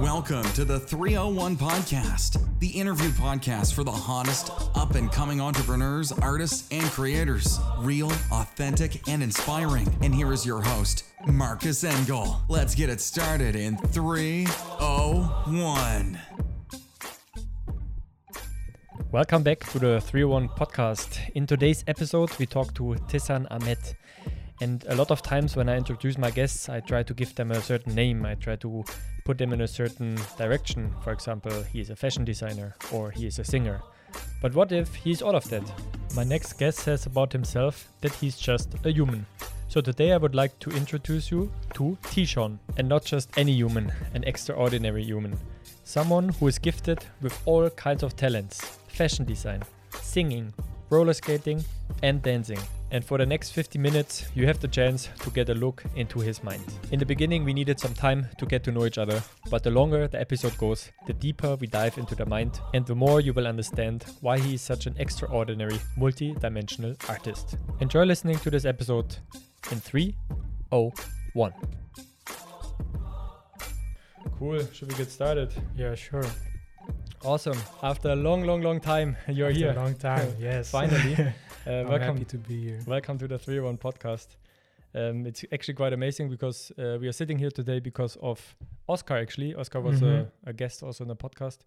Welcome to the 301 Podcast, the interview podcast for the hottest up and coming entrepreneurs, artists, and creators. Real, authentic, and inspiring. And here is your host, Marcus Engel. Let's get it started in 301. Welcome back to the 301 podcast. In today's episode, we talk to Tissan Ahmed. And a lot of times when I introduce my guests, I try to give them a certain name. I try to put them in a certain direction. For example, he is a fashion designer or he is a singer. But what if he's all of that? My next guest says about himself that he's just a human. So today I would like to introduce you to Tishon, and not just any human, an extraordinary human. Someone who is gifted with all kinds of talents fashion design, singing, roller skating, and dancing. And for the next 50 minutes, you have the chance to get a look into his mind. In the beginning, we needed some time to get to know each other, but the longer the episode goes, the deeper we dive into the mind, and the more you will understand why he is such an extraordinary, multi dimensional artist. Enjoy listening to this episode in 3, 0, 1. Cool, should we get started? Yeah, sure. Awesome. After a long, long, long time, you're After here. A long time, yes. Finally. Uh, I'm welcome, happy to be here. welcome to the 301 podcast. Um, it's actually quite amazing because uh, we are sitting here today because of Oscar. Actually, Oscar was Mhm. a, a guest also on the podcast,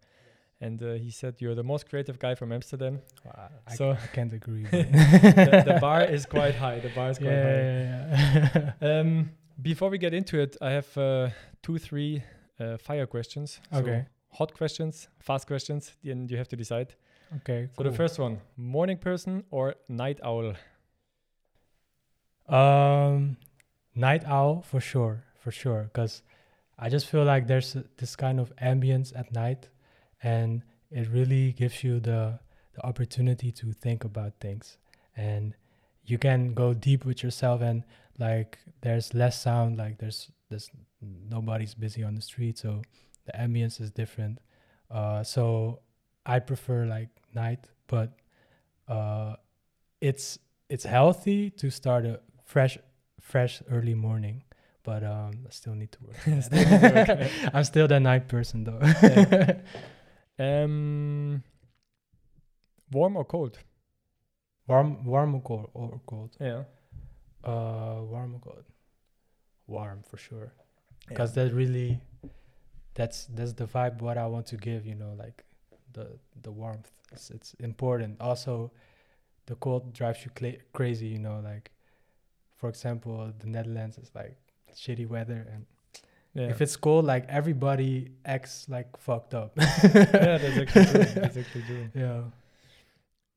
and uh, he said you're the most creative guy from Amsterdam. Wow, I, So- I can't agree. the, the bar is quite high. The bar is quite yeah, high. yeah, yeah. Um, before we get into it, I have uh, two, three uh, fire questions. So Okay. Hot questions, fast questions, and you have to decide. okay. So the first one, morning person or night owl? Um, night owl for sure, for sure. Because I just feel like there's this kind of ambience at night, and it really gives you the the opportunity to think about things, and you can go deep with yourself, and like there's less sound, like there's there's nobody's busy on the street, so the ambience is different. Uh, so I prefer like night, but uh, it's it's healthy to start a fresh fresh early morning but um i still need to work. Still need to work, i'm still that night person though. Um, warm or cold? warm warm or cold or cold? Yeah. uh warm or cold? Warm for sure. Because that really that's that's the vibe what i want to give you know like the the warmth it's, it's important also the cold drives you cla- crazy you know like for example the netherlands is like shitty weather and yeah. if it's cold like everybody acts like fucked up yeah, that's actually true. That's actually true. yeah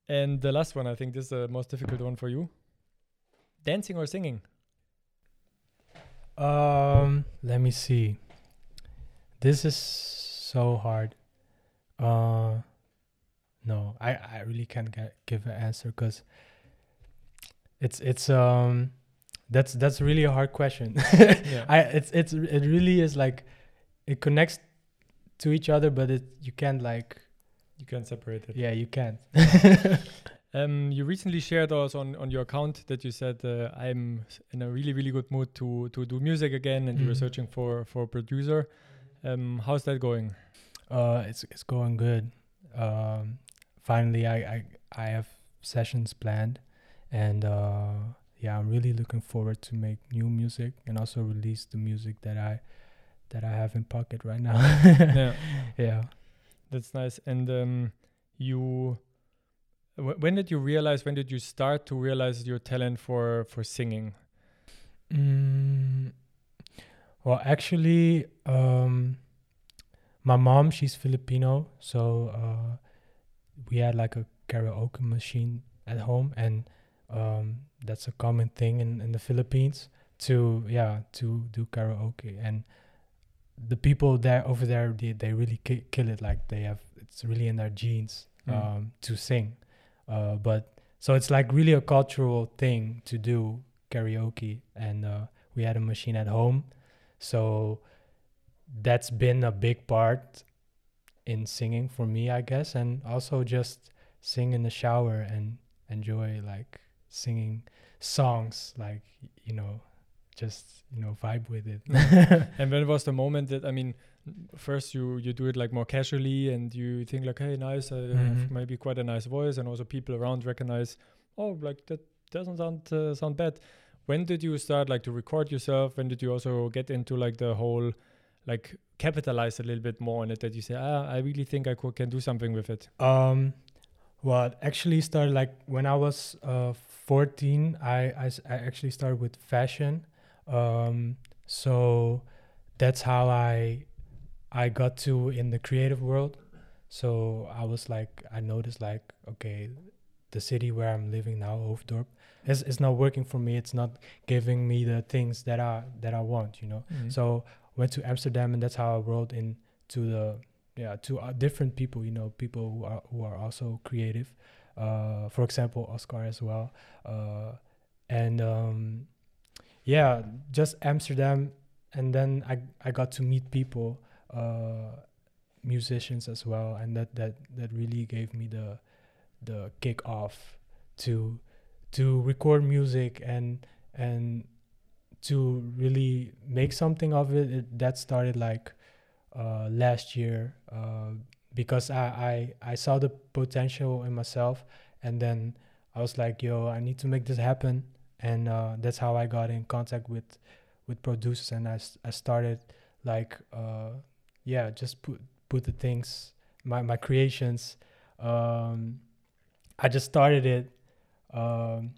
And the last one, I think this is the most difficult one for you. Dancing or singing? Um, let me see. This is so hard. Uh, no, I I really can't get, give an answer because it's it's um that's that's really a hard question. Yeah. I it's it's it really is like it connects to each other, but it you can't like You can't separate it. yeah you can't. Um, you recently shared also on, on your account that you said uh, I'm in a really really good mood to to do music again, and you were Mhm. searching for for a producer. Um, how's that going? Uh, it's it's going good. Um, finally, I, I I have sessions planned, and uh, yeah, I'm really looking forward to make new music and also release the music that I that I have in pocket right now. yeah, yeah. that's nice. And um, you, wh- when did you realize? When did you start to realize your talent for for singing? Mm, well, actually, um, my mom, she's Filipino, so uh, we had like a karaoke machine at home, and um, that's a common thing in, in the Philippines to yeah to do karaoke, and the people there over there they, they really ki- kill it like they have it's really in their genes Mm. um, to sing, uh, but so it's like really a cultural thing to do karaoke. And uh, we had a machine at home so that's been a big part in singing for me i guess and also just sing in the shower and enjoy like singing songs like you know just you know vibe with it And when was the moment that I mean, first you you do it like more casually and you think like hey nice I have Mhm. maybe quite a nice voice and also people around recognize oh like that doesn't sound uh, sound bad when did you start like to record yourself when did you also get into like the whole like capitalize a little bit more on it that you say ah i really think i could, can do something with it Um, well, actually started like when I was uh 14. I actually started with fashion. Um, so that's how I I got to in the creative world. So I was like, I noticed like, okay, the city where I'm living now, Hoofddorp, is is not working for me. It's not giving me the things that I that I want, you know. So went to Amsterdam, and that's how I rolled into the yeah to uh, different people. You know, people who are who are also creative. Uh, for example, Oscar as well. Uh, and um, yeah, just Amsterdam, and then I I got to meet people, uh, musicians as well, and that that that really gave me the the kick off to to record music and and to really make something of it, it that started like uh, last year uh, because I, I I saw the potential in myself and then I was like yo I need to make this happen. And uh, that's how I got in contact with with producers and I, I started like uh, yeah just put put the things my my creations um, I just started it um,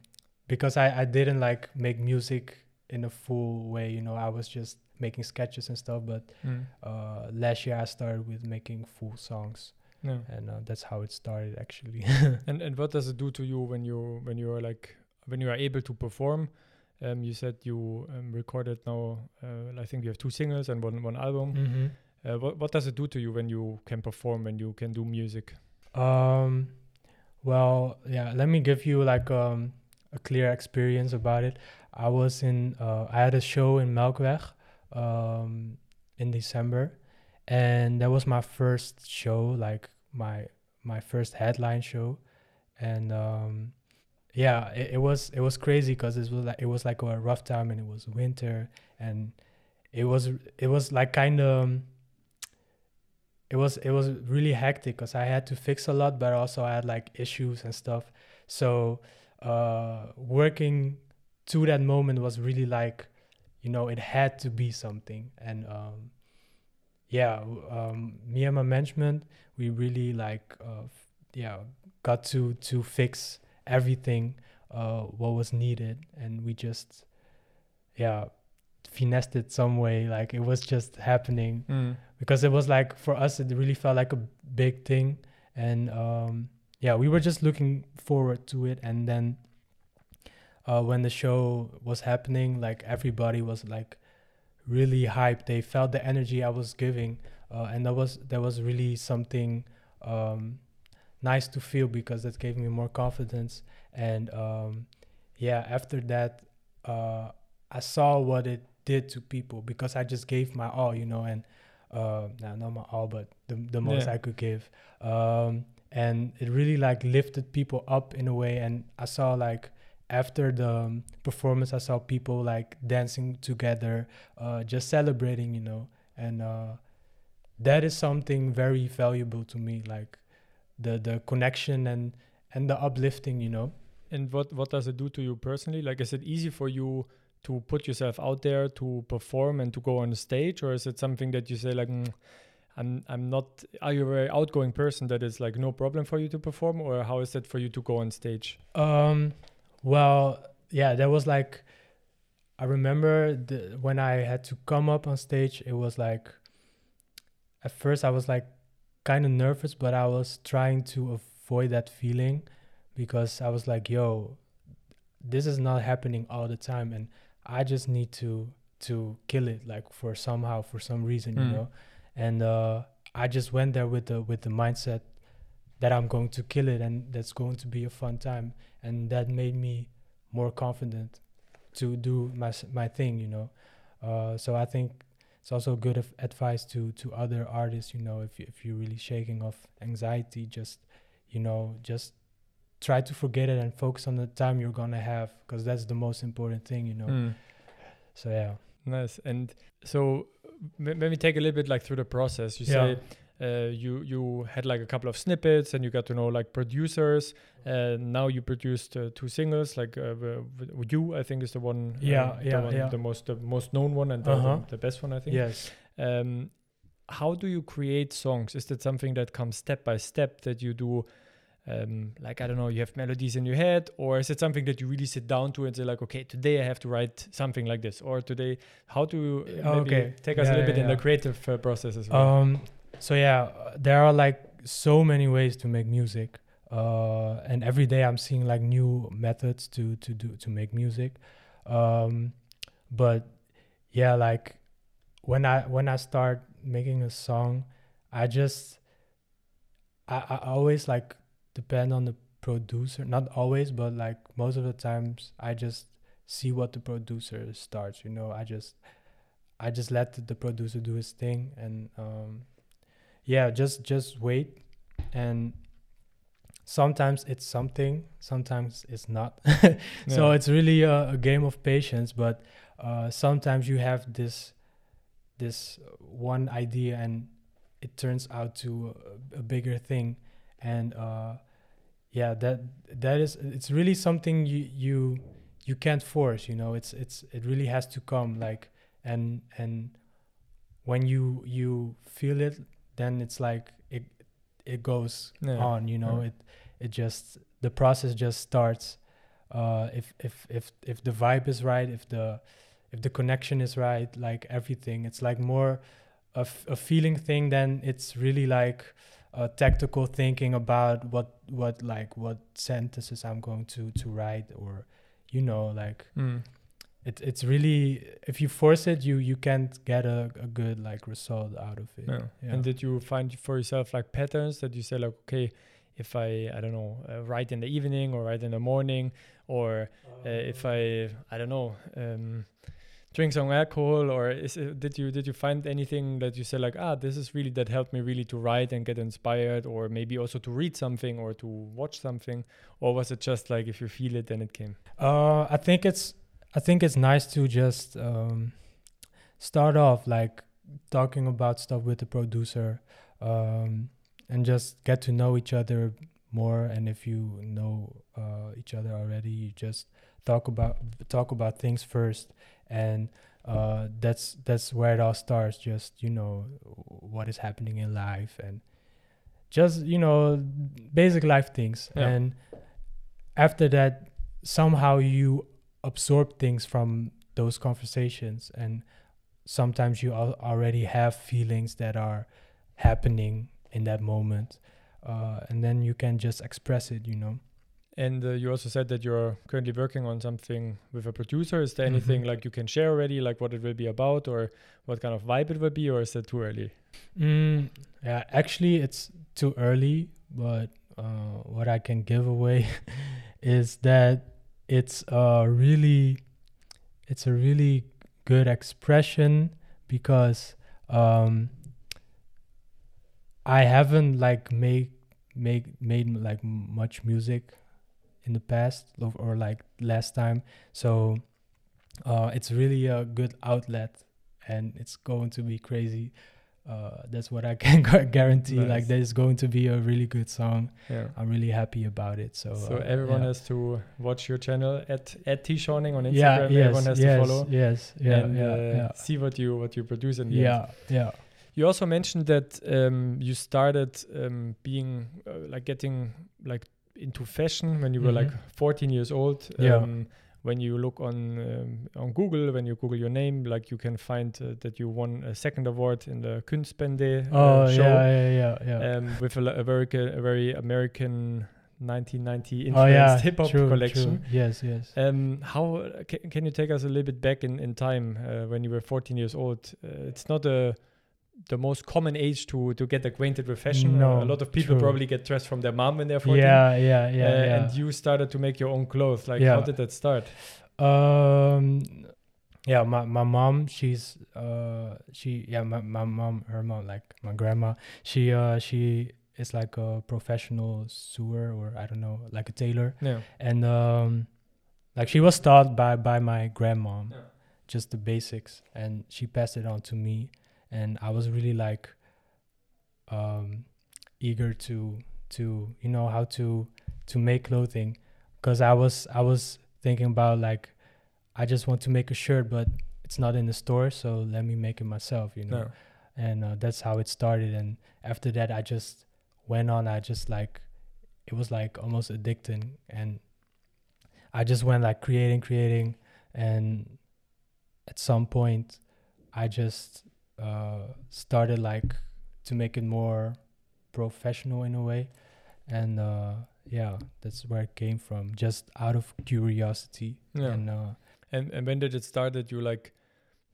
because I, I didn't like make music in a full way you know I was just making sketches and stuff but Mm. uh, last year I started with making full songs. Yeah. And uh, that's how it started actually. And and what does it do to you when you when you are like when you are able to perform? Um, you said you um, recorded now uh, i think you have two singles and one one album. Mm-hmm. uh, what, what does it do to you when you can perform when you can do music? Um, well, yeah. Let me give you like um a clear experience about it. I was in. Uh, I had a show in Melkweg, um, in December, and that was my first show, like my my first headline show, and um, yeah, it, it was it was crazy because it was like it was like a rough time and it was winter and it was it was like kind of it was it was really hectic because I had to fix a lot, but also I had like issues and stuff. So uh, working to that moment was really like, you know, it had to be something. And um, yeah, um, me and my management, we really like, uh, yeah, got to to fix everything uh, what was needed, and we just, yeah, finessed it some way. Like it was just happening because it was like for us it really felt like a big thing. And um yeah we were just looking forward to it. And then uh when the show was happening like everybody was like really hyped. They felt the energy i was giving uh, and that was that was really something um nice to feel because that gave me more confidence. And um yeah after that uh i saw what it did to people because i just gave my all you know and uh not my all but the, the most Yeah. i could give. Um and it really like lifted people up in a way. And i saw like after the um, performance i saw people like dancing together uh just celebrating you know. And uh that is something very valuable to me like the the connection and and the uplifting you know. And what what does it do to you personally? Like is it easy for you to put yourself out there to perform and to go on the stage or is it something that you say like "Mm, i'm i'm not are you a very outgoing person that is like no problem for you to perform or how is it for you to go on stage Um, well, yeah, there was like, I remember the, when I had to come up on stage, it was like, at first I was like kind of nervous, but I was trying to avoid that feeling because I was like, yo, this is not happening all the time. And I just need to, to kill it like for somehow, for some reason, you Mm. know? And, uh, I just went there with the, with the mindset that I'm going to kill it and that's going to be a fun time and that made me more confident to do my my thing you know uh, so I think it's also good advice to to other artists you know if you, if you're really shaking off anxiety just you know just try to forget it and focus on the time you're gonna have because that's the most important thing you know Mm. so yeah Nice. And so m- maybe take a little bit like through the process. You Yeah. say uh, you you had like a couple of snippets and you got to know like producers. and now you produced uh, two singles. Like uh, you, I think is the one. Yeah, um, yeah, the, one, yeah. the most the most known one and the, Uh-huh. the, the best one, I think. Yes. Um, how do you create songs? Is that something that comes step by step that you do? Um, like I don't know, you have melodies in your head, or is it something that you really sit down to and say like, okay, today I have to write something like this, or today, how to uh, maybe okay. take us a Yeah, little bit yeah, in the creative uh, process as well? Um, so yeah, there are like so many ways to make music, uh, and every day I'm seeing like new methods to to do to make music. Um, but yeah, like when I when I start making a song, I just I, I always like depend on the producer. Not always, but like most of the times, I just see what the producer starts. You know, I just I just let the, producer do his thing, and um, yeah, just just wait. And sometimes it's something, sometimes it's not. so Yeah. it's really a, a game of patience. But uh, sometimes you have this this one idea, and it turns out to a, a bigger thing, and uh, yeah, that that is it's really something you you you can't force. You know, it's it's it really has to come like and and when you you feel it then it's like it it goes Yeah. on you know Yeah. it it just the process just starts uh if if if if the vibe is right if the if the connection is right like everything it's like more a, f- a feeling thing than it's really like a tactical thinking about what what like what sentences i'm going to to write or you know like Mm. it, it's really if you force it you you can't get a, a good like result out of it Yeah. Yeah. And did you find for yourself like patterns that you say like, okay, if I I don't know uh, write in the evening or write in the morning, or uh, if I I don't know um, drink some alcohol, or is it, did you did you find anything that you say like ah this is really that helped me really to write and get inspired, or maybe also to read something or to watch something, or was it just like if you feel it then it came? Uh, I think it's I think it's nice to just um, start off like talking about stuff with the producer um, and just get to know each other more. And if you know uh, each other already, you just talk about talk about things first, and uh, that's that's where it all starts. Just you know what is happening in life and just you know basic life things Yeah. and after that somehow you absorb things from those conversations and sometimes you al- already have feelings that are happening in that moment uh, and then you can just express it you know And uh, you also said that you're currently working on something with a producer. Is there anything Mhm. like you can share already, like what it will be about, or what kind of vibe it will be, or is that too early? mm, yeah actually it's too early but uh, what i can give away is that it's a really it's a really good expression because um i haven't like make make made like much music in the past or, like last time so uh it's really a good outlet and it's going to be crazy uh that's what i can gu- guarantee like Nice. there's going to be a really good song Yeah. i'm really happy about it so So uh, everyone yeah. has to watch your channel at at T Shawning on Instagram. yeah yes, everyone has yes, to follow yes yeah and yeah uh, yeah see what you what you produce in the end. yeah yeah You also mentioned that um, you started um, being uh, like getting like into fashion when you were like Mhm. 14 years old. Yeah. Um, when you look on um, on Google, when you Google your name, like you can find uh, that you won a second award in the Kunstbende uh, oh show yeah yeah yeah yeah um, with a, a very a very American 1990 oh yeah influenced hip hop collection. true. yes yes Um, how can, can you take us a little bit back in in time uh, when you were 14 years old? Uh, it's not a the most common age to to get acquainted with fashion. Uh, No, a lot of people true. probably get dressed from their mom when they're 14. yeah yeah yeah, uh, yeah. And you started to make your own clothes. Like, Yeah. how did that start? Um, yeah, my my mom, she's uh she yeah my my mom her mom like my grandma she uh she is like a professional sewer or I don't know like a tailor Yeah. and um like she was taught by by my grandmom Yeah. just the basics and she passed it on to me and I was really like um, eager to to you know how to to make clothing. Because I was I was thinking about like I just want to make a shirt but it's not in the store so let me make it myself you know? No. and uh, that's how it started. And after that I just went on. I just like it was like almost addicting. And I just went like creating creating. And at some point I just uh, started like to make it more professional in a way and uh, yeah that's where it came from just out of curiosity Yeah. and uh, And and when did it start that you like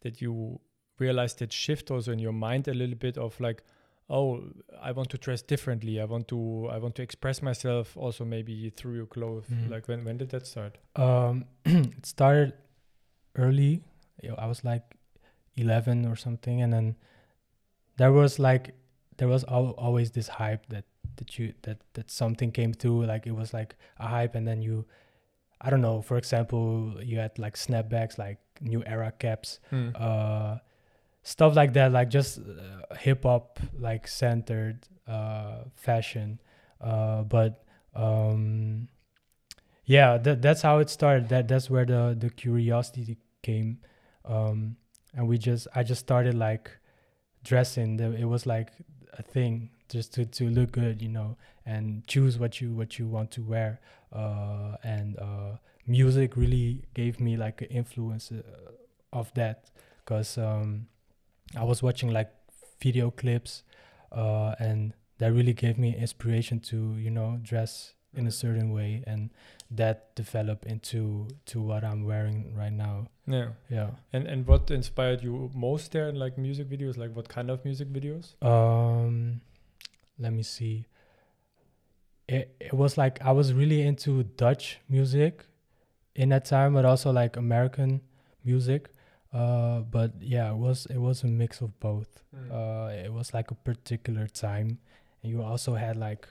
that you realized that shift also in your mind a little bit of like, oh, I want to dress differently. I want to I want to express myself also maybe through your clothes. Mhm. Like when when did that start? Um, it started early. I was like 11 or something, and then there was like there was al- always this hype that that you that that something came through. Like it was like a hype, and then you, I don't know. For example, you had like snapbacks, like new era caps, Hmm. uh, stuff like that. Like just uh, hip hop, like centered uh, fashion. Uh, but um, yeah that, that's how it started that that's where the the curiosity came um and we just i just started like dressing. It was like a thing just to to look good you know and choose what you what you want to wear. Uh and uh music really gave me like an influence uh, of that because um i was watching like video clips uh and that really gave me inspiration to you know dress in a certain way and that developed into to what i'm wearing right now. Yeah. yeah. And and what inspired you most there in like music videos? Like what kind of music videos? um let me see. It, it was like i was really into dutch music in that time but also like american music. Uh but yeah it was it was a mix of both. Uh it was like a particular time. And you also had like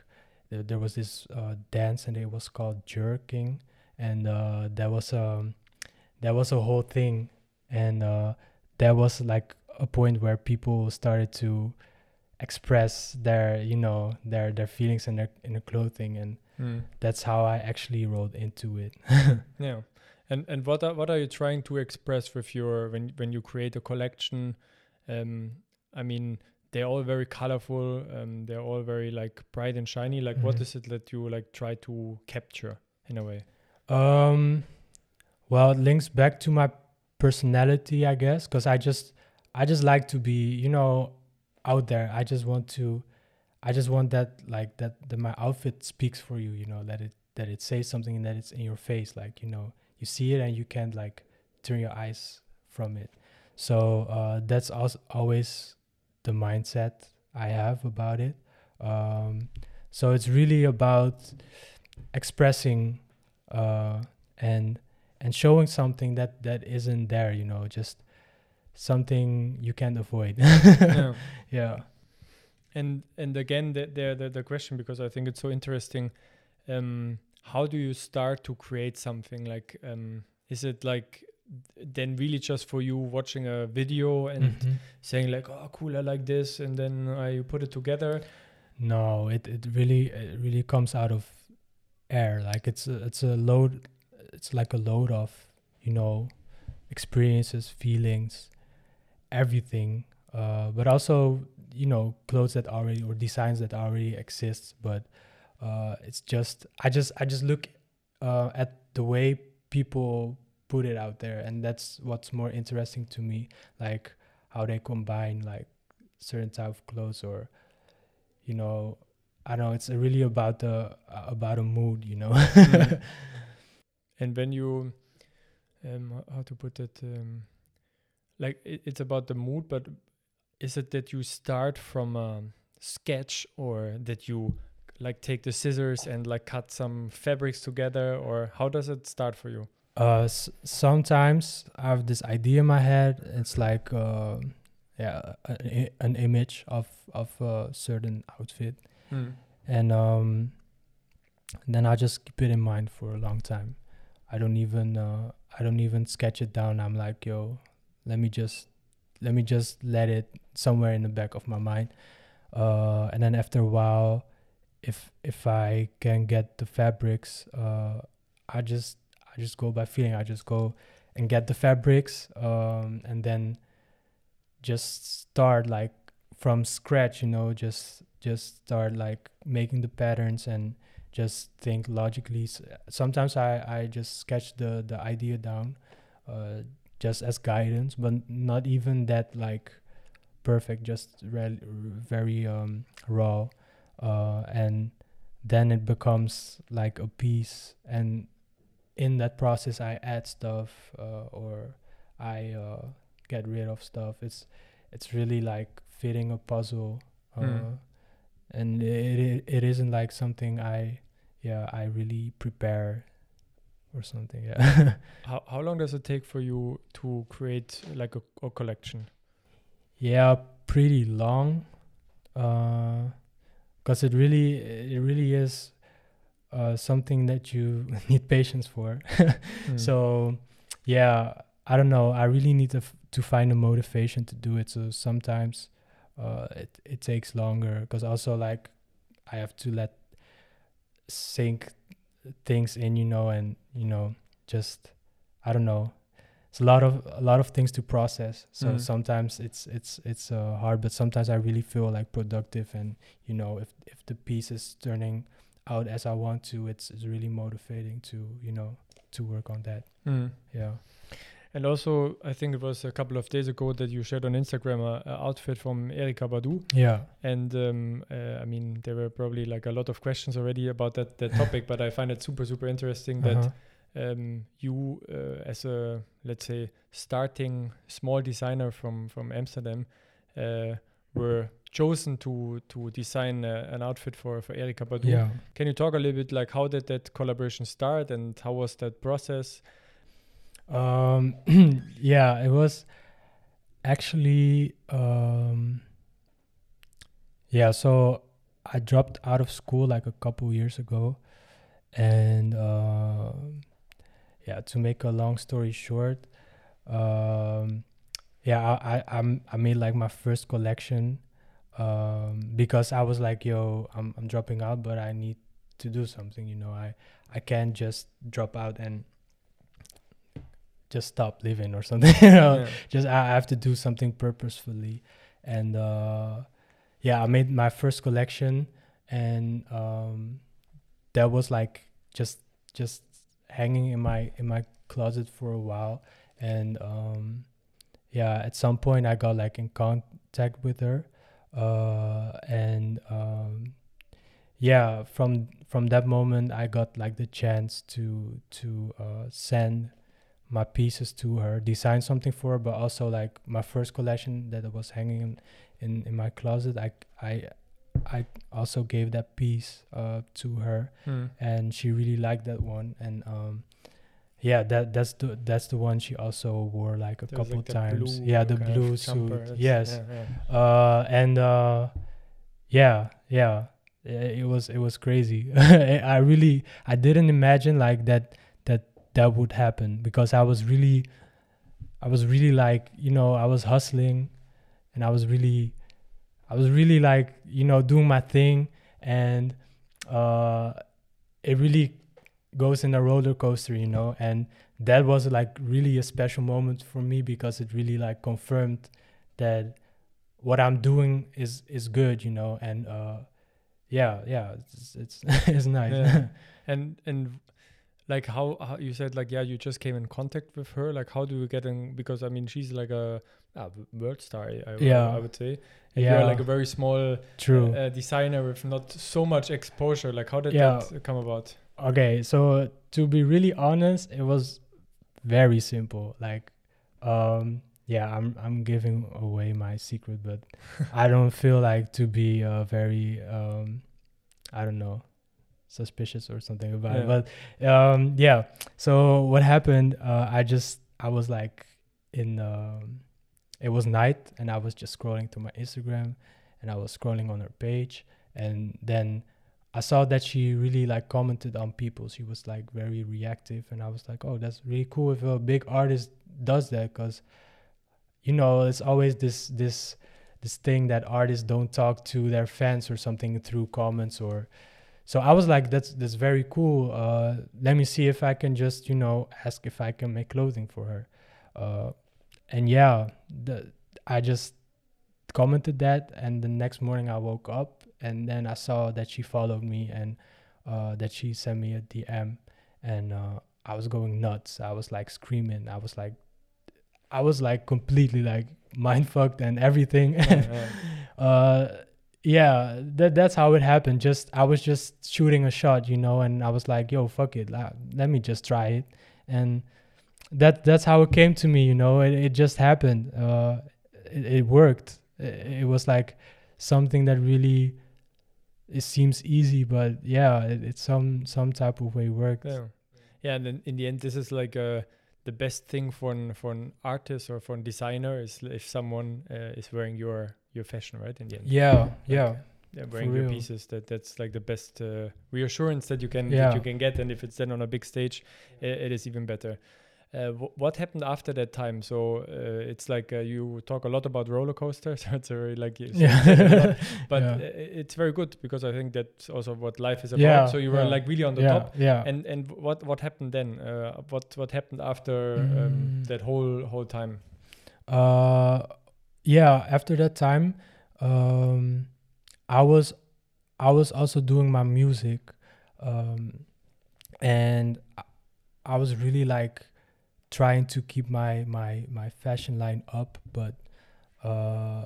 there, was this uh dance and it was called jerking and uh that was um that was a whole thing and uh that was like a point where people started to express their you know their their feelings in their in their clothing and Hmm. that's how i actually rolled into it Yeah. And and what are what are you trying to express with your when when you create a collection? Um, I mean, they're all very colorful. Um, they're all very like bright and shiny. Like, what Mhm. is it that you like try to capture in a way? Um, well, it links back to my personality, I guess, because I just, I just like to be, you know, out there. I just want to, I just want that, like that, that my outfit speaks for you. You know, that it that it says something and that it's in your face. Like you know, you see it and you can't like turn your eyes from it. So uh, that's also always the mindset I have about it. Um, so it's really about expressing uh, and and showing something that that isn't there you know just something you can't avoid yeah. yeah And and again, the, the the the question because I think it's so interesting. Um, how do you start to create something? Like, um, is it like then really just for you watching a video and Mhm. saying like, oh, cool, I like this, and then I put it together? no it, it really it really comes out of air like it's a, it's a load it's like a load of you know experiences feelings everything uh, but also you know clothes that already or designs that already exist but uh, it's just i just i just look uh, at the way people put it out there and that's what's more interesting to me like how they combine like certain type of clothes or you know i don't know it's really about the uh, about a mood you know Mm. And when you, um, how to put it, um, like it, it's about the mood, but is it that you start from a sketch or that you like take the scissors and like cut some fabrics together, or how does it start for you? Uh s- sometimes i have this idea in my head it's like uh, yeah an, an image of of a certain outfit. And um then i just keep it in mind for a long time. I don't even uh i don't even sketch it down. I'm like yo let me just let me just let it somewhere in the back of my mind. Uh, and then after a while if if i can get the fabrics uh, i just i just go by feeling. I just go and get the fabrics um, and then just start like from scratch you know just just start like making the patterns and just think logically. Sometimes i i just sketch the the idea down uh, just as guidance but not even that like perfect just re- very um, raw uh, and then it becomes like a piece and in that process i add stuff uh, or i uh, get rid of stuff it's it's really like fitting a puzzle uh, Mm. and it, it it isn't like something i yeah i really prepare or something yeah How how long does it take for you to create like a, a collection? yeah pretty long because it really it really is uh, something that you need patience for. Mm. so yeah i don't know. I really need to, f- to find a motivation to do it. So sometimes uh, it, it takes longer because also like i have to let sink things in you know and you know just i don't know. It's a lot of a lot of things to process. So Mm. sometimes it's it's it's uh, hard but sometimes i really feel like productive and you know if if the piece is turning out as i want to it's, it's really motivating to you know to work on that Mm. yeah And also, I think it was a couple of days ago that you shared on Instagram a, a outfit from Erykah Badu, yeah and um, uh, I mean there were probably like a lot of questions already about that that topic, but I find it super super interesting that Uh-huh. um, you uh, as a let's say starting small designer from from Amsterdam uh, were chosen to to design uh, an outfit for for Erykah Badu. yeah Can you talk a little bit like how did that collaboration start and how was that process? Um, yeah, it was actually um, yeah. So I dropped out of school like a couple years ago, and uh, yeah. To make a long story short, um, yeah, I, I I'm I made like my first collection um, because I was like, yo, I'm I'm dropping out, but I need to do something. You know, I I can't just drop out and just stop living or something. you know, Yeah. just I I have to do something purposefully, and uh, yeah, I made my first collection, and um, that was like just just hanging in my in my closet for a while, and um, yeah, at some point I got like in contact with her, uh, and um, yeah, from from that moment I got like the chance to to uh, send my pieces to her, design something for her, but also like my first collection that was hanging in in, in my closet. I I I also gave that piece uh, to her, Mm. and she really liked that one. And um, yeah, that that's the that's the one she also wore like a There couple like, times. yeah, the blue suit. Yes, yeah, yeah. uh, and uh, yeah, yeah, it was it was crazy. I I really I didn't imagine like that that that would happen because I was really I was really like you know I was hustling, and I was really I was really like you know doing my thing, and uh, it really goes in a roller coaster, you know, and that was like really a special moment for me because it really like confirmed that what I'm doing is is good, you know, and uh, yeah, yeah, it's it's, it's nice. Yeah. and and like how, how you said like yeah you just came in contact with her like how do you get in because i mean she's like a, a world star I, I, Yeah. I would say and yeah, you're like a very small true. uh, designer with not so much exposure like how did Yeah. that come about okay, so to be really honest, it was very simple. Like, um, yeah, I'm I'm giving away my secret, but I don't feel like to be uh, very um, I don't know, suspicious or something about it. But um, yeah. So what happened? Uh, I just I was like in um, it was night and I was just scrolling through my Instagram and I was scrolling on her page and then I saw that she really like commented on people. She was like very reactive and I was like, "Oh, that's really cool if a big artist does that cuz you know it's always this this this thing that artists don't talk to their fans or something through comments or so i was like that's that's very cool uh let me see if i can just you know ask if i can make clothing for her uh and yeah the i just commented that and the next morning i woke up and then i saw that she followed me and uh that she sent me a dm and uh i was going nuts. I was like screaming. I was like i was like completely like mind fucked and everything. Yeah, yeah. uh yeah that that's how it happened. Just i was just shooting a shot you know and i was like yo fuck it. La- let me just try it. And that that's how it came to me you know. It, it just happened. Uh it, it worked. It, it was like something that really it seems easy but yeah it, it's some some type of way worked Yeah, yeah, and then in the end, this is like uh, the best thing for an for an artist or for a designer is if someone uh, is wearing your your fashion, right? In the end, yeah yeah yeah, wearing your pieces. That that's like the best uh, reassurance that you can that you can get, and if it's then on a big stage, i it is even better. Uh, what happened after that time? So uh, it's like uh, you talk a lot about roller coasters. It's very like you- so you said it a lot, but Yeah. uh, it's very good because I think that's also what life is about. Yeah, so you were yeah. like really on the yeah top. yeah And and what what happened then? Uh, what what happened after um, Mm. that whole whole time? uh yeah after that time um i was i was also doing my music um and i was really like trying to keep my my my fashion line up but uh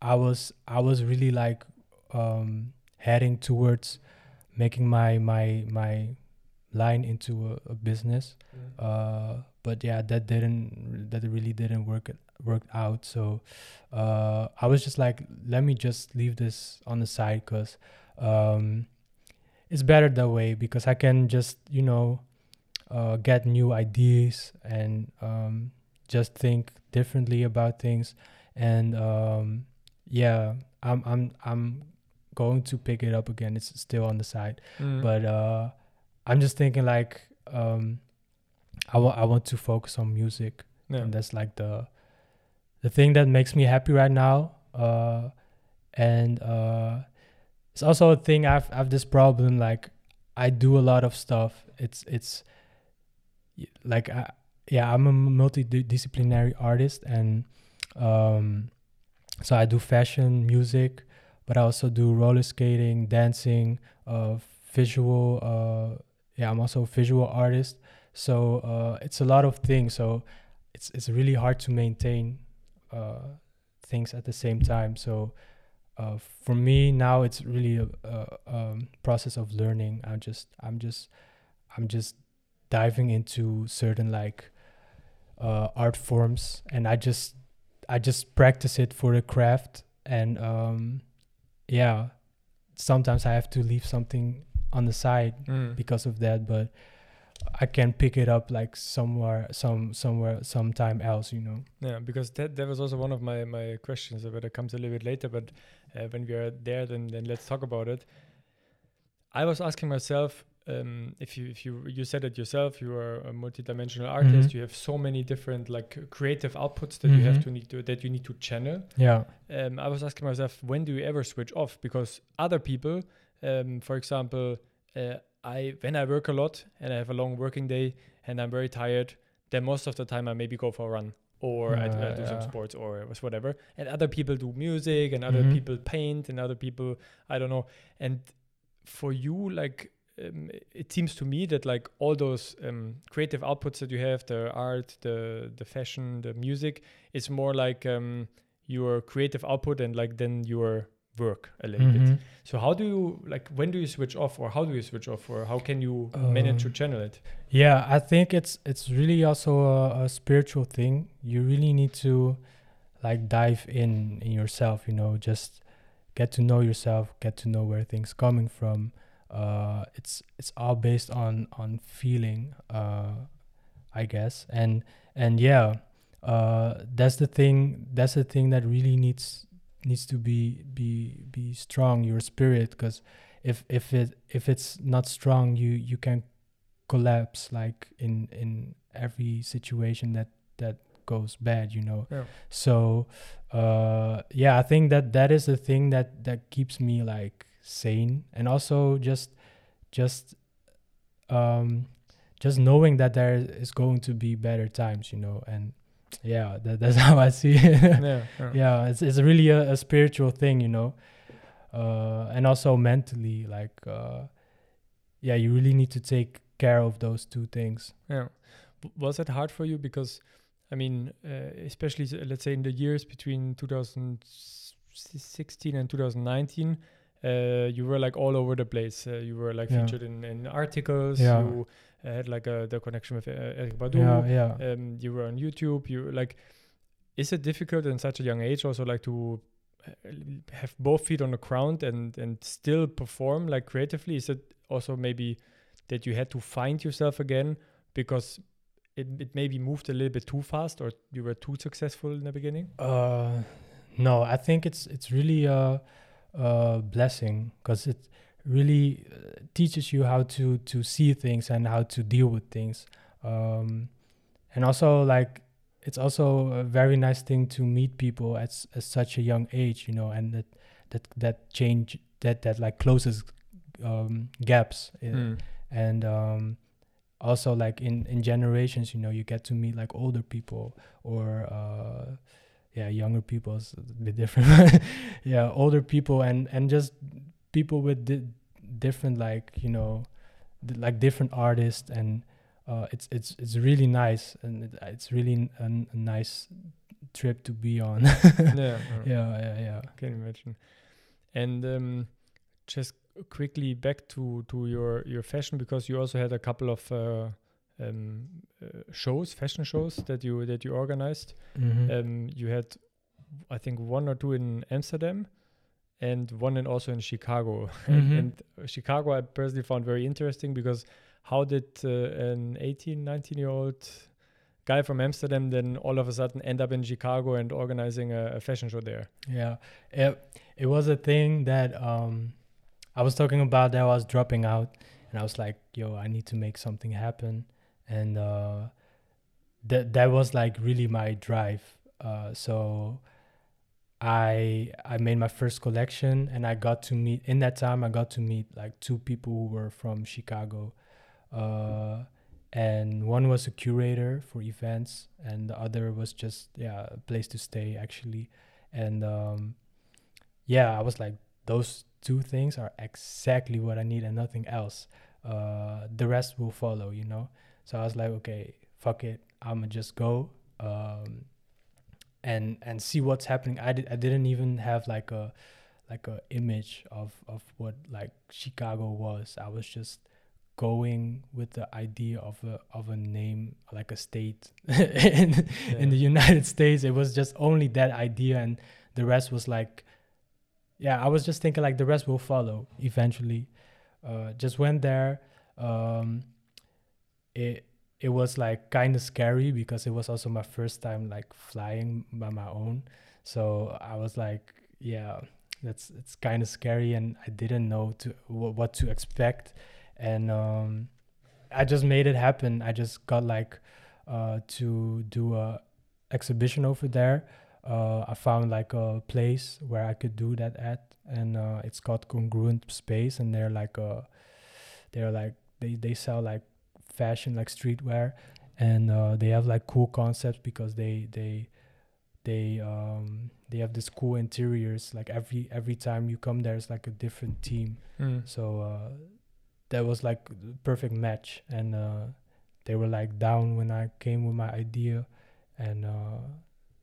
i was i was really like um heading towards making my my my line into a, a business. Uh but yeah that didn't that really didn't work work out. So uh i was just like let me just leave this on the side because um it's better that way because i can just you know uh get new ideas and um just think differently about things. And um yeah i'm i'm i'm going to pick it up again. It's still on the side. Mm. but uh i'm just thinking like um I wa- I want to focus on music. Yeah. and that's like the the thing that makes me happy right now. Uh and uh it's also a thing i've i've this problem like i do a lot of stuff. It's it's like I, yeah i'm a multidisciplinary artist and um so i do fashion music but i also do roller skating dancing uh visual uh yeah i'm also a visual artist. So uh it's a lot of things. So it's it's really hard to maintain uh things at the same time. So uh for me now it's really a, a um process of learning. I'm just i'm just i'm just diving into certain like uh art forms and i just i just practice it for the craft and um yeah sometimes i have to leave something on the side Mm. because of that but i can pick it up like somewhere some somewhere sometime else you know Yeah, because that that was also one of my my questions, but it comes a little bit later. But uh, when we are there, then then let's talk about it. I was asking myself um, if you if you you said it yourself, you are a multidimensional artist. Mhm. You have so many different like creative outputs that you have Mhm. to need to that you need to channel. yeah um, I was asking myself, when do you ever switch off? Because other people, um, for example, uh, I when I work a lot and I have a long working day and I'm very tired, then most of the time I maybe go for a run or I, I Uh, do some sports or whatever. And other people do music and other Mhm. people paint and other people I don't know. And for you, like. Um, it seems to me that like all those um, creative outputs that you have the art the the fashion the music is more like um, your creative output and like then your work a little bit. Mhm. So how do you like when do you switch off or how do you switch off or how can you manage to channel it? yeah i think it's it's really also a, a spiritual thing you really need to like dive in in yourself you know just get to know yourself get to know where things coming from uh it's it's all based on on feeling uh i guess. And and yeah uh that's the thing that's the thing that really needs needs to be be be strong your spirit. Because if if it if it's not strong you you can collapse like in in every situation that that goes bad you know? Yeah. so uh yeah i think that that is the thing that that keeps me like sane. And also just just um just knowing that there is going to be better times you know and yeah that, that's how i see it. Yeah, yeah. yeah it's, it's really a, a spiritual thing you know. Uh and also mentally like uh yeah you really need to take care of those two things. Yeah. Was it hard for you? Because, I mean, uh, especially let's say in the years between 2016 and 2019, uh, you were like all over the place. Uh, you were like Yeah. featured in, in articles. Yeah. You uh, had like a, the connection with uh, Erykah Badu. yeah yeah Um, you were on YouTube. You like, is it difficult in such a young age also like to uh, have both feet on the ground and and still perform like creatively? Is it also maybe that you had to find yourself again because it, it maybe moved a little bit too fast or you were too successful in the beginning? Uh, no, I think it's it's really a, a blessing because it really uh, teaches you how to to see things and how to deal with things, um, and also like it's also a very nice thing to meet people at at such a young age, you know, and that that that change that that like closes um, gaps uh, Mm. and um, also like in in generations you know you get to meet like older people or uh, yeah younger people is a bit different yeah older people and and just people with di- different like you know like different artists and uh, it's it's it's really nice and it, it's really n- a, a nice trip to be on yeah, yeah. yeah yeah yeah I can imagine. And um, just quickly back to to your your fashion because you also had a couple of uh, um, uh, shows, fashion shows that you that you organized. Mhm. Um, you had, I think, one or two in Amsterdam, and one in also in Chicago. and, Mhm. and Chicago, I personally found very interesting because how did uh, an 18, 19 year old guy from Amsterdam then all of a sudden end up in Chicago and organizing a, a fashion show there? Yeah, it it was a thing that um, I was talking about that I was dropping out, and I was like, "Yo, I need to make something happen," and uh, that that was like really my drive. Uh, so I I made my first collection, and I got to meet in that time. I got to meet like two people who were from Chicago. Uh, and one was a curator for events and the other was just yeah a place to stay actually and um yeah i was like those two things are exactly what i need and nothing else uh the rest will follow you know so i was like okay fuck it i'ma just go um and and see what's happening i did i didn't even have like a like a image of of what like chicago was i was just going with the idea of a of a name like a state in in the United States. It was just only that idea, and the rest was like, yeah, I was just thinking like the rest will follow eventually. Uh, just went there. Um, it it was like kind of scary because it was also my first time like flying by my own. So I was like, yeah, that's it's kind of scary, and I didn't know to wh- what to expect and um, I just made it happen. I just got like uh, to do a exhibition over there. Uh, I found like a place where I could do that at, and uh, it's called Congruent Space, and they're like a, they're like they they sell like fashion like streetwear, and uh, they have like cool concepts because they they they um they have this cool interiors like every every time you come there it's like a different team Mm. so uh, that was like the perfect match, and uh, they were like down when I came with my idea, and uh,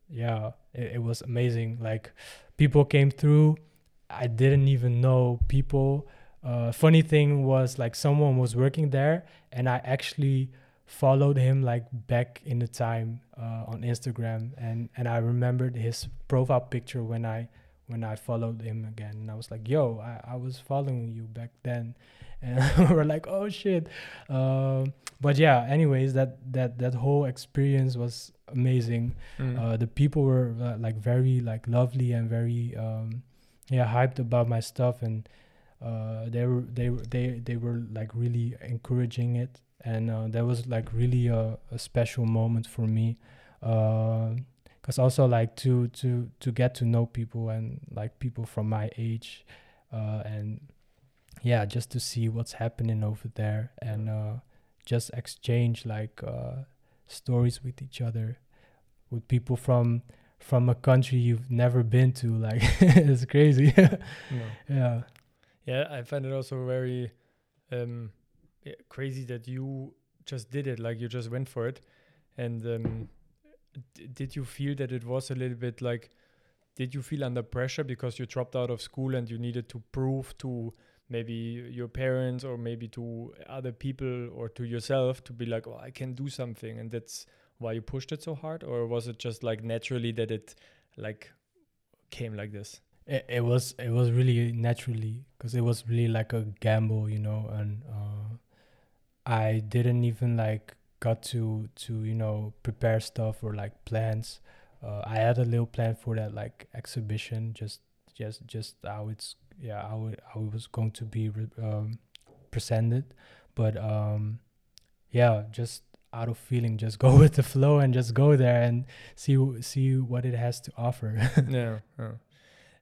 yeah, it, it was amazing. Like people came through. I didn't even know people. Uh, funny thing was like someone was working there, and I actually followed him like back in the time uh, on Instagram, and and I remembered his profile picture when I when I followed him again. And I was like, yo, I, I was following you back then. And we're like, oh shit. Um, but yeah, anyways, that, that, that whole experience was amazing. Mm. Uh, the people were uh, like very like lovely and very, um, yeah, hyped about my stuff. And uh, they were, they, they, they were like really encouraging it. And uh, that was like really a, a special moment for me. because also like to to to get to know people and like people from my age uh, and yeah just to see what's happening over there and uh, just exchange like uh, stories with each other with people from from a country you've never been to like it's crazy yeah yeah i find it also very um yeah, crazy that you just did it like you just went for it. And um did you feel that it was a little bit like did you feel under pressure because you dropped out of school and you needed to prove to maybe your parents or maybe to other people or to yourself to be like oh i can do something and that's why you pushed it so hard? Or was it just like naturally that it like came like this it, it was it was really naturally because it was really like a gamble you know and uh, i didn't even like got to to you know prepare stuff or like plans. Uh, i had a little plan for that like exhibition just just just how it's yeah how it, how it was going to be re- um, presented. But um yeah just out of feeling just go with the flow and just go there and see see what it has to offer. Yeah, yeah,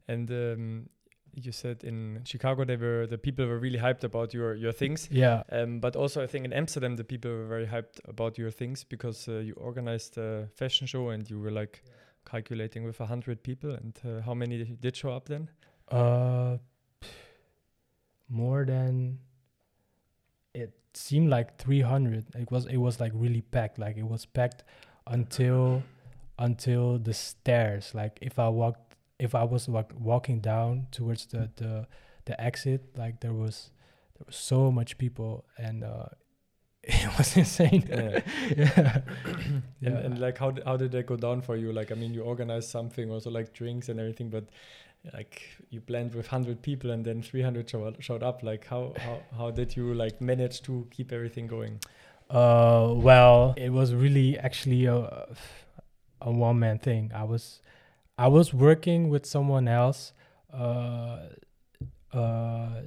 and um you said in Chicago they were the people were really hyped about your your things. Yeah. Um, but also I think in Amsterdam the people were very hyped about your things because uh, you organized a fashion show and you were like yeah. calculating with a hundred people. And uh, how many did show up then? Uh, more than it seemed like 300 it was it was like really packed like it was packed until until the stairs like if i walked if I was like walking down towards the the the exit, like there was there was so much people and uh, it was insane. Yeah. yeah. yeah. And, and, like how did, how did that go down for you? Like I mean, you organized something also like drinks and everything, but like you planned with 100 people and then 300 show, showed up like how, how how did you like manage to keep everything going uh well it was really actually a a one man thing i was I was working with someone else. Uh, uh,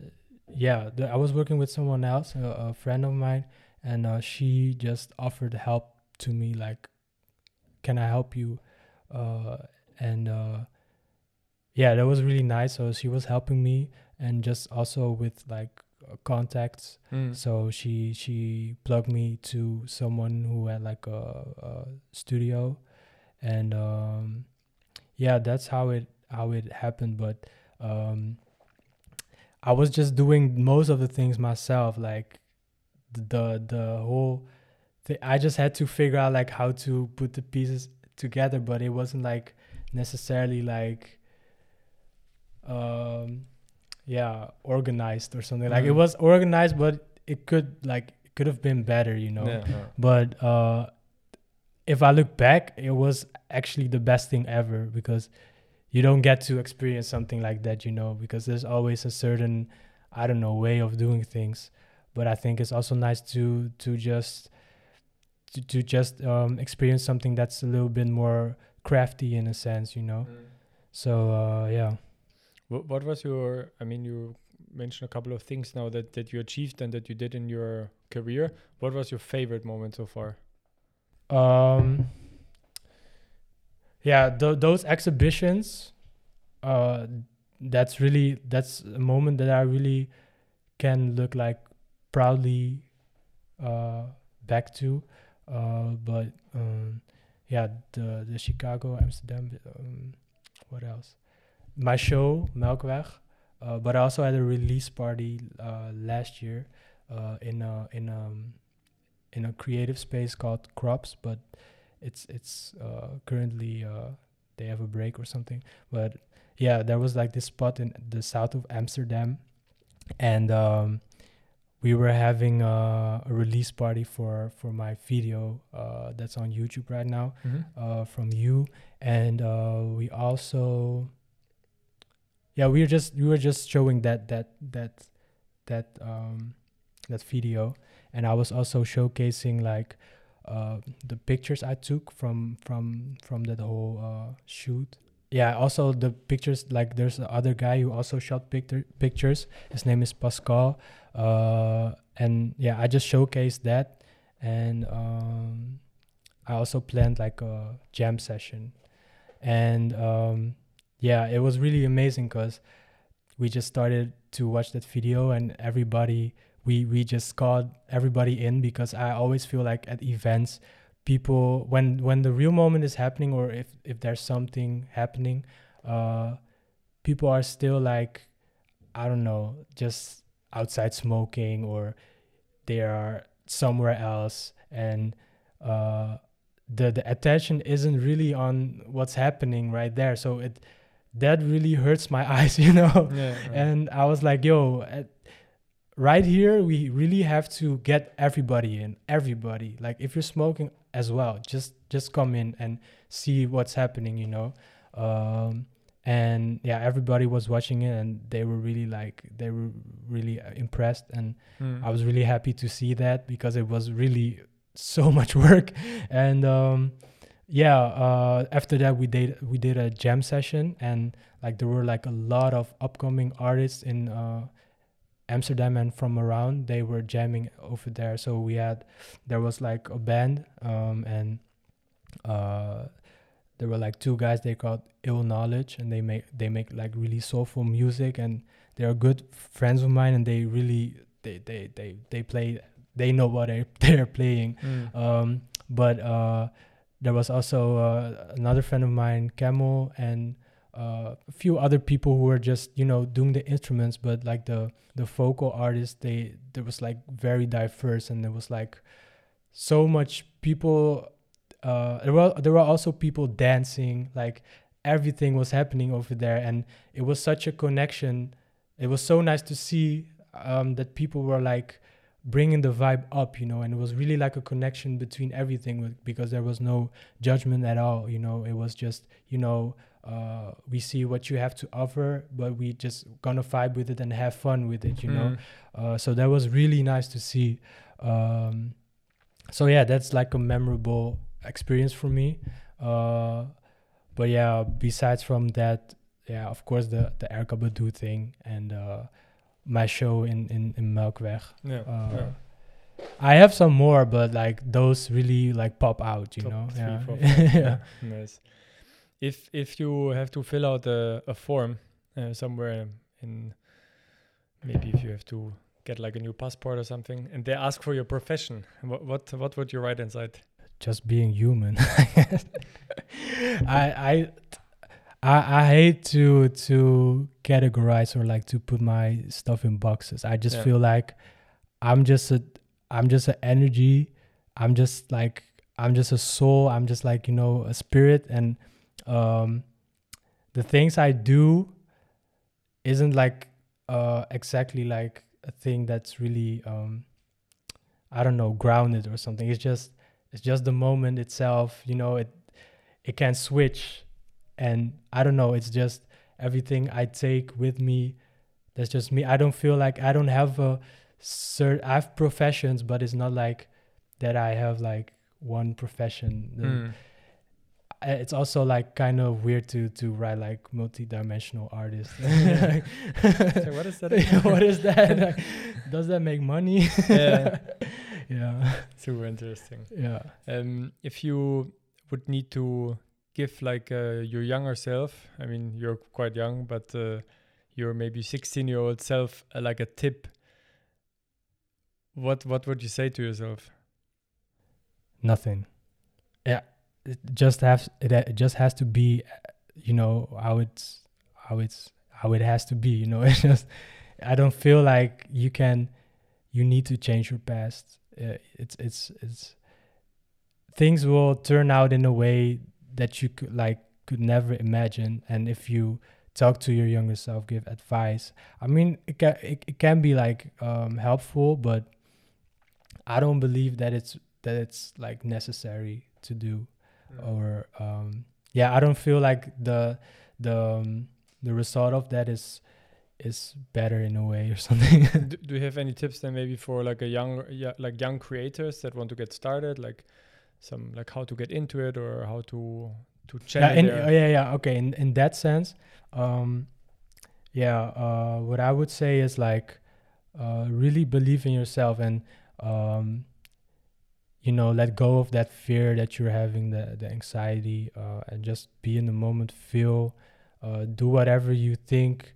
yeah, I was working with someone else, a, a friend of mine, and uh, she just offered help to me. Like, can I help you? Uh, and uh, yeah, that was really nice. So she was helping me, and just also with like uh, contacts. Mm. So she she plugged me to someone who had like a, a studio, and um, yeah, that's how it how it happened. But um, I was just doing most of the things myself, like the the whole thing. I just had to figure out like how to put the pieces together, but it wasn't like necessarily like um yeah organized or something mm like it mm-hmm. was organized but it could like it could have been better you know yeah, yeah. but uh if I look back, it was actually the best thing ever because you don't get to experience something like that, you know, because there's always a certain, I don't know, way of doing things. But I think it's also nice to to just to, to just um, experience something that's a little bit more crafty in a sense, you know. Mm. So uh, yeah. What, what was your? I mean, you mentioned a couple of things now that that you achieved and that you did in your career. What was your favorite moment so far? Um, yeah, th- those exhibitions, uh, that's really that's a moment that I really can look like proudly uh, back to. Uh, but um, yeah, the the Chicago, Amsterdam, um, what else? My show Melkweg, uh, but I also had a release party uh, last year uh, in a in um in a creative space called Crops, but it's it's uh, currently uh, they have a break or something. But yeah, there was like this spot in the south of Amsterdam, and um, we were having a, a, release party for for my video uh, that's on YouTube right now mm-hmm. Uh, from you, and uh, we also yeah we were just we were just showing that that that that um, that video and I was also showcasing like uh, the pictures I took from from from that whole uh, shoot. Yeah, also the pictures like there's the other guy who also shot picture pictures. His name is Pascal, uh, and yeah, I just showcased that, and um, I also planned like a jam session, and um, yeah, it was really amazing because we just started to watch that video and everybody we we just called everybody in because I always feel like at events people when when the real moment is happening or if if there's something happening uh people are still like I don't know just outside smoking or they are somewhere else. And uh the the attention isn't really on what's happening right there. So it that really hurts my eyes you know? Yeah. and I was like, yo, at, right here, we really have to get everybody in, everybody. Like, if you're smoking as well, just just come in and see what's happening, you know. Um, and yeah, everybody was watching it, and they were really like, they were really uh, impressed, and Mm. I was really happy to see that because it was really so much work. And um, yeah, uh, after that we did we did a jam session and like there were like a lot of upcoming artists in uh, Amsterdam and from around. They were jamming over there. So we had there was like a band um, and uh, there were like two guys they called Ill Knowledge and they make they make like really soulful music and they are good friends of mine and they really they they they they play they know what they they're playing Mm. um, but uh, there was also uh, another friend of mine, Camel, and uh, a few other people who were just you know doing the instruments, but like the the vocal artists, they there was like very diverse, and there was like so much people. Uh, there were there were also people dancing, like everything was happening over there, and it was such a connection. It was so nice to see um, that people were like bringing the vibe up, you know, and it was really like a connection between everything with, because there was no judgment at all, you know. It was just, you know, uh, we see what you have to offer, but we just gonna vibe with it and have fun with it, you know. Mm. Uh, so that was really nice to see. Um, so yeah, that's like a memorable experience for me. Uh, but yeah, besides from that, yeah, of course the the Erykah Badu thing and uh, my show in in in Melkweg. Yeah. Uh, yeah. I have some more, but like those really like pop out, you Top know. three, yeah. four, yeah. Nice. If if you have to fill out a, a form uh, somewhere in maybe if you have to get like a new passport or something and they ask for your profession, what what what would you write inside? Just being human. I I I I hate to to categorize or like to put my stuff in boxes. I just Yeah. feel like I'm just a I'm just an energy. I'm just like I'm just a soul. I'm just like, you know, a spirit and um the things I do isn't like uh exactly like a thing that's really um I don't know, grounded or something. It's just it's just the moment itself, you know, it it can switch and I don't know, it's just everything I take with me. That's just me. I don't feel like I don't have a cert I have professions, but it's not like that I have like one profession. Mm. It's also like kind of weird to to write like multi-dimensional artist. So what is that? What is that? Like, does that make money? Yeah. yeah. Super interesting. Yeah. Um, if you would need to give like uh, your younger self, I mean you're quite young, but uh, your maybe 16 year old self uh, like a tip, what what would you say to yourself? Nothing. Yeah. It just has it, it just has to be you know how it's how it's how it has to be, you know. It's just I don't feel like you can you need to change your past. Uh, it's it's it's things will turn out in a way that you could like could never imagine and if you talk to your younger self give advice i mean it can it, it can be like um helpful but i don't believe that it's that it's like necessary to do or um yeah i don't feel like the the um, the result of that is is better in a way or something. Do, do you have any tips then maybe for like a young yeah, like young creators that want to get started like some like how to get into it or how to to yeah, in, their- oh, yeah yeah okay in, in that sense um yeah uh what i would say is like uh really believe in yourself and um you know let go of that fear that you're having the the anxiety uh, and just be in the moment feel uh, do whatever you think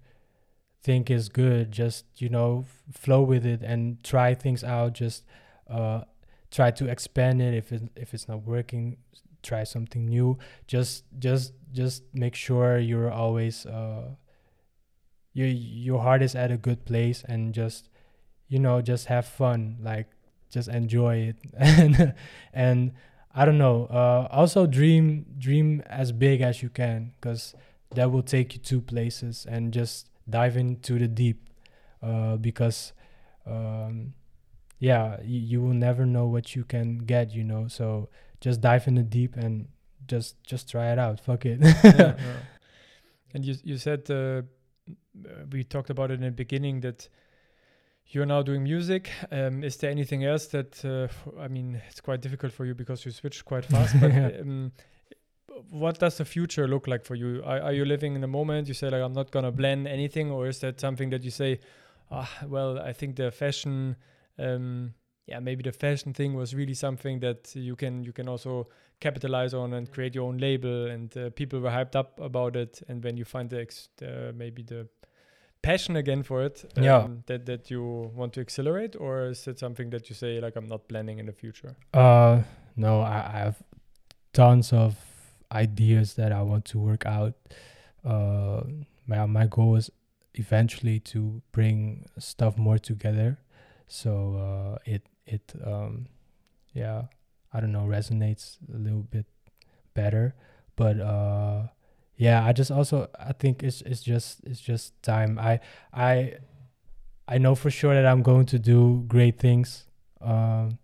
think is good just you know f- flow with it and try things out just uh, try to expand it. If it, if it's not working try something new. Just just just make sure you're always uh, your your heart is at a good place and just you know just have fun. Like just enjoy it. And and i don't know uh also dream dream as big as you can because that will take you to places and just dive into the deep uh because um yeah you, you will never know what you can get you know? So just dive in the deep and just just try it out. Fuck it. Yeah, yeah. And you you said uh, uh, we talked about it in the beginning that you're now doing music. Um, is there anything else that uh, I mean? It's quite difficult for you because you switch quite fast. But um, what does the future look like for you? Are, are you living in the moment? You say like I'm not gonna blend anything, or is that something that you say, ah, well, I think the fashion. Um, yeah, maybe the fashion thing was really something that you can you can also capitalize on and create your own label, and uh, people were hyped up about it. And when you find the, ex- the maybe the passion again for it, um, Yeah. that that you want to accelerate, or is it something that you say like I'm not planning in the future? Uh, no, I, I have tons of ideas that I want to work out. Uh, my my goal is eventually to bring stuff more together, so uh, it it um, yeah, I don't know, resonates a little bit better. But uh, yeah, I just also I think it's it's just it's just time. I I I know for sure that I'm going to do great things. Um,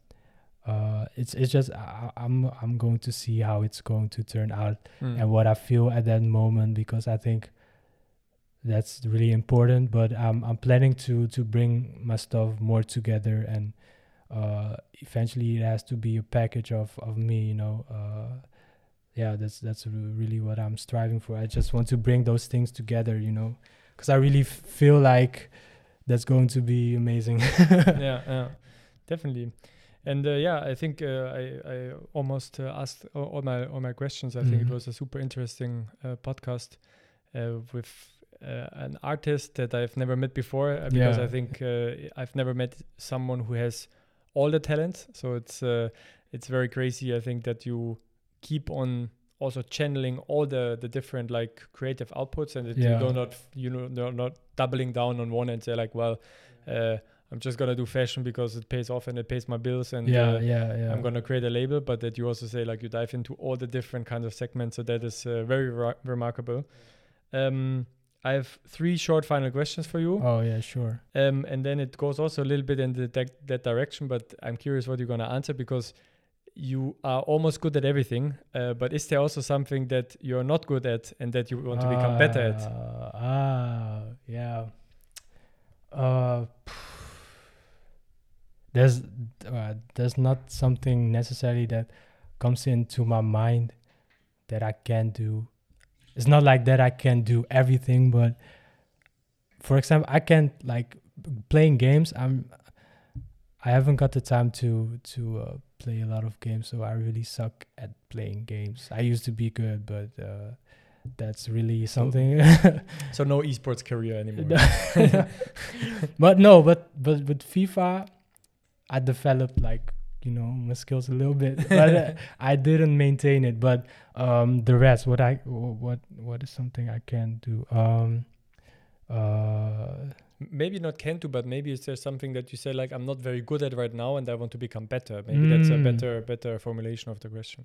uh, it's it's just I, I'm I'm going to see how it's going to turn out Mm. and what I feel at that moment because I think that's really important. But I'm I'm planning to to bring my stuff more together and uh, eventually it has to be a package of of me. You know, uh, yeah, that's that's really what I'm striving for. I just want to bring those things together. You know, because I really f- feel like that's going to be amazing. yeah, yeah, definitely. And uh, yeah, I think uh, I I almost uh, asked all, all my all my questions. I think it Mhm. was a super interesting uh, podcast uh, with uh, an artist that I've never met before uh, because Yeah. I think uh, I've never met someone who has all the talent. So it's uh, it's very crazy. I think that you keep on also channeling all the the different like creative outputs and that Yeah. you do not you know you're not doubling down on one and say like well uh, I'm just gonna do fashion because it pays off and it pays my bills and yeah, uh, yeah, yeah. I'm gonna create a label, but that you also say like you dive into all the different kinds of segments. So that is uh, very ra- remarkable. Um, I have three short final questions for you, Oh yeah, sure. um, and then it goes also a little bit in the that, that direction. But I'm curious what you're gonna answer because you are almost good at everything. Uh, but is there also something that you're not good at and that you want to become better at? Ah, Ah, yeah. Uh, there's uh, there's not something necessarily that comes into my mind that I can do. It's not like that I can do everything, but for example, I can't like playing games. I'm I haven't got the time to to uh, play a lot of games, so I really suck at playing games. I used to be good, but uh, that's really something. So no esports career anymore. but no, but but with FIFA, I developed like you know my skills a little bit, but uh, I didn't maintain it. But um, the rest, what I what what is something I can do? Um, uh, maybe not can do, but maybe is there something that you say like I'm not very good at right now and I want to become better? Maybe that's a Mm. better better formulation of the question.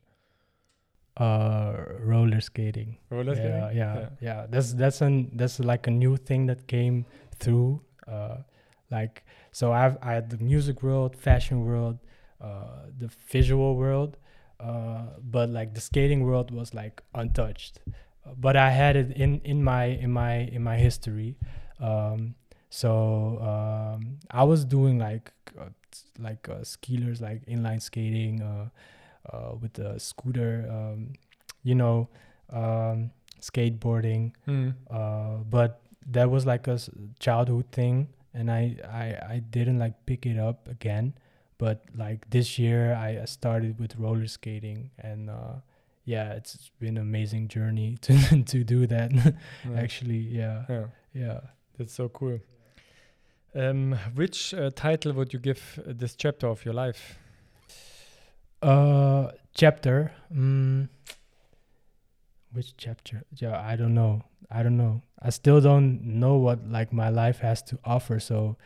uh, roller skating. Roller yeah, skating? yeah, yeah, That's that's an that's like a new thing that came through. Uh, like so, I've I had the music world, fashion world, uh, the visual world, uh, but like the skating world was like untouched. But I had it in in my in my in my history. Um, so um, I was doing like uh, like uh, skiers, like inline skating, uh, uh, with the scooter, um, you know, um, skateboarding. Uh, but that was like a childhood thing, and I, I I didn't like pick it up again. but like this year I I started with roller skating and uh, yeah, it's been an amazing journey to to do that. Right. Actually, yeah, Yeah, yeah. that's so cool. Um, which uh, title would you give this chapter of your life? Uh, chapter. Mm, which chapter? Yeah, I don't know. I don't know. I still don't know what like my life has to offer. So,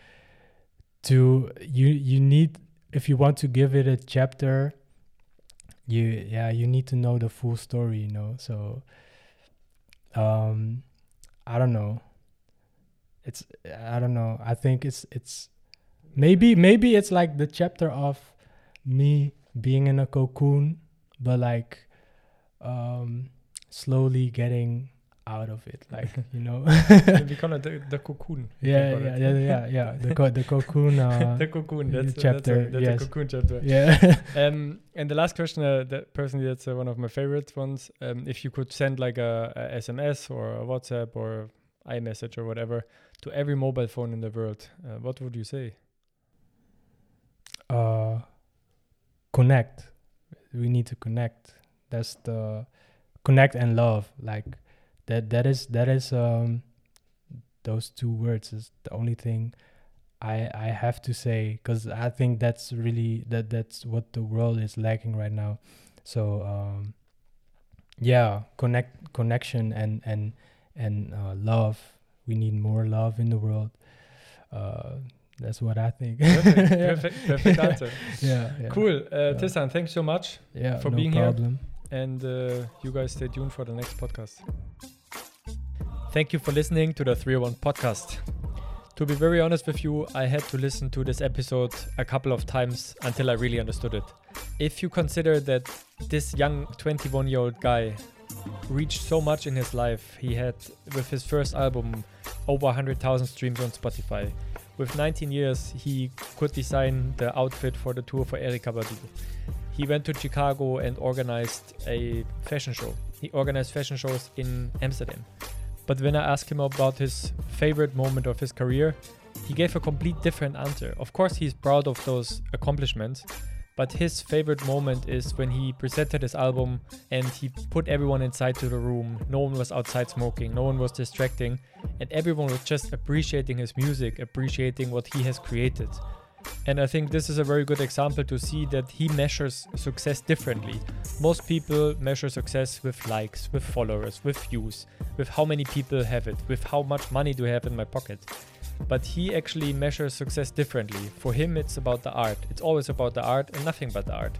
to you, you need if you want to give it a chapter. You yeah, you need to know the full story. You know. So, um, I don't know. It's I don't know. I think it's it's maybe maybe it's like the chapter of me being in a cocoon, but like um slowly getting out of it. Like, you know. we call it the, the cocoon. yeah, yeah, yeah, yeah, yeah. The co- the cocoon uh the cocoon. That's a- chapter, That's a, that's yes. a cocoon chapter. yeah. Um, and the last question, uh, that personally, that's uh, one of my favorite ones. Um, if you could send like a, a SMS or a WhatsApp or iMessage or whatever to every mobile phone in the world, uh, what would you say? uh connect. We need to connect. That's the connect and love. Like that that is that is um those two words is the only thing I I have to say because I think that's really that that's what the world is lacking right now. So um yeah, connect connection and and and uh, love. We need more love in the world. Uh, that's what I think. Perfect, perfect, perfect answer. Yeah, yeah. Cool. Uh. Tissan, thanks so much. Yeah, for no being here. problem. And uh, you guys stay tuned for the next podcast. Thank you for listening to the 301 podcast. To be very honest with you, I had to listen to this episode a couple of times until I really understood it. If you consider that this young 21 year old guy reached so much in his life, he had with his first album over 100,000 streams on Spotify. With 19 years, he could design the outfit for the tour for Erykah Badu. He went to Chicago and organized a fashion show. He organized fashion shows in Amsterdam. But when I asked him about his favorite moment of his career, he gave a complete different answer. Of course, he's proud of those accomplishments, but his favorite moment is when he presented his album and he put everyone inside to the room. No one was outside smoking, no one was distracting, and everyone was just appreciating his music, appreciating what he has created. And I think this is a very good example to see that he measures success differently. Most people measure success with likes, with followers, with views, with how many people have it, with how much money do I have in my pocket. But he actually measures success differently. For him, it's about the art. It's always about the art and nothing but the art.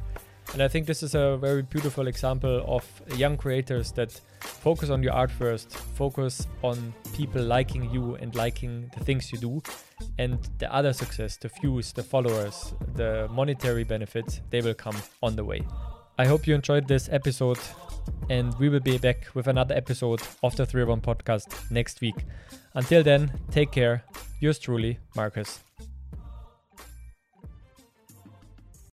And I think this is a very beautiful example of young creators that focus on your art first, focus on people liking you and liking the things you do, and the other success, the views, the followers, the monetary benefits, they will come on the way. I hope you enjoyed this episode, and we will be back with another episode of the 301 podcast next week. Until then, take care. Yours truly, Marcus.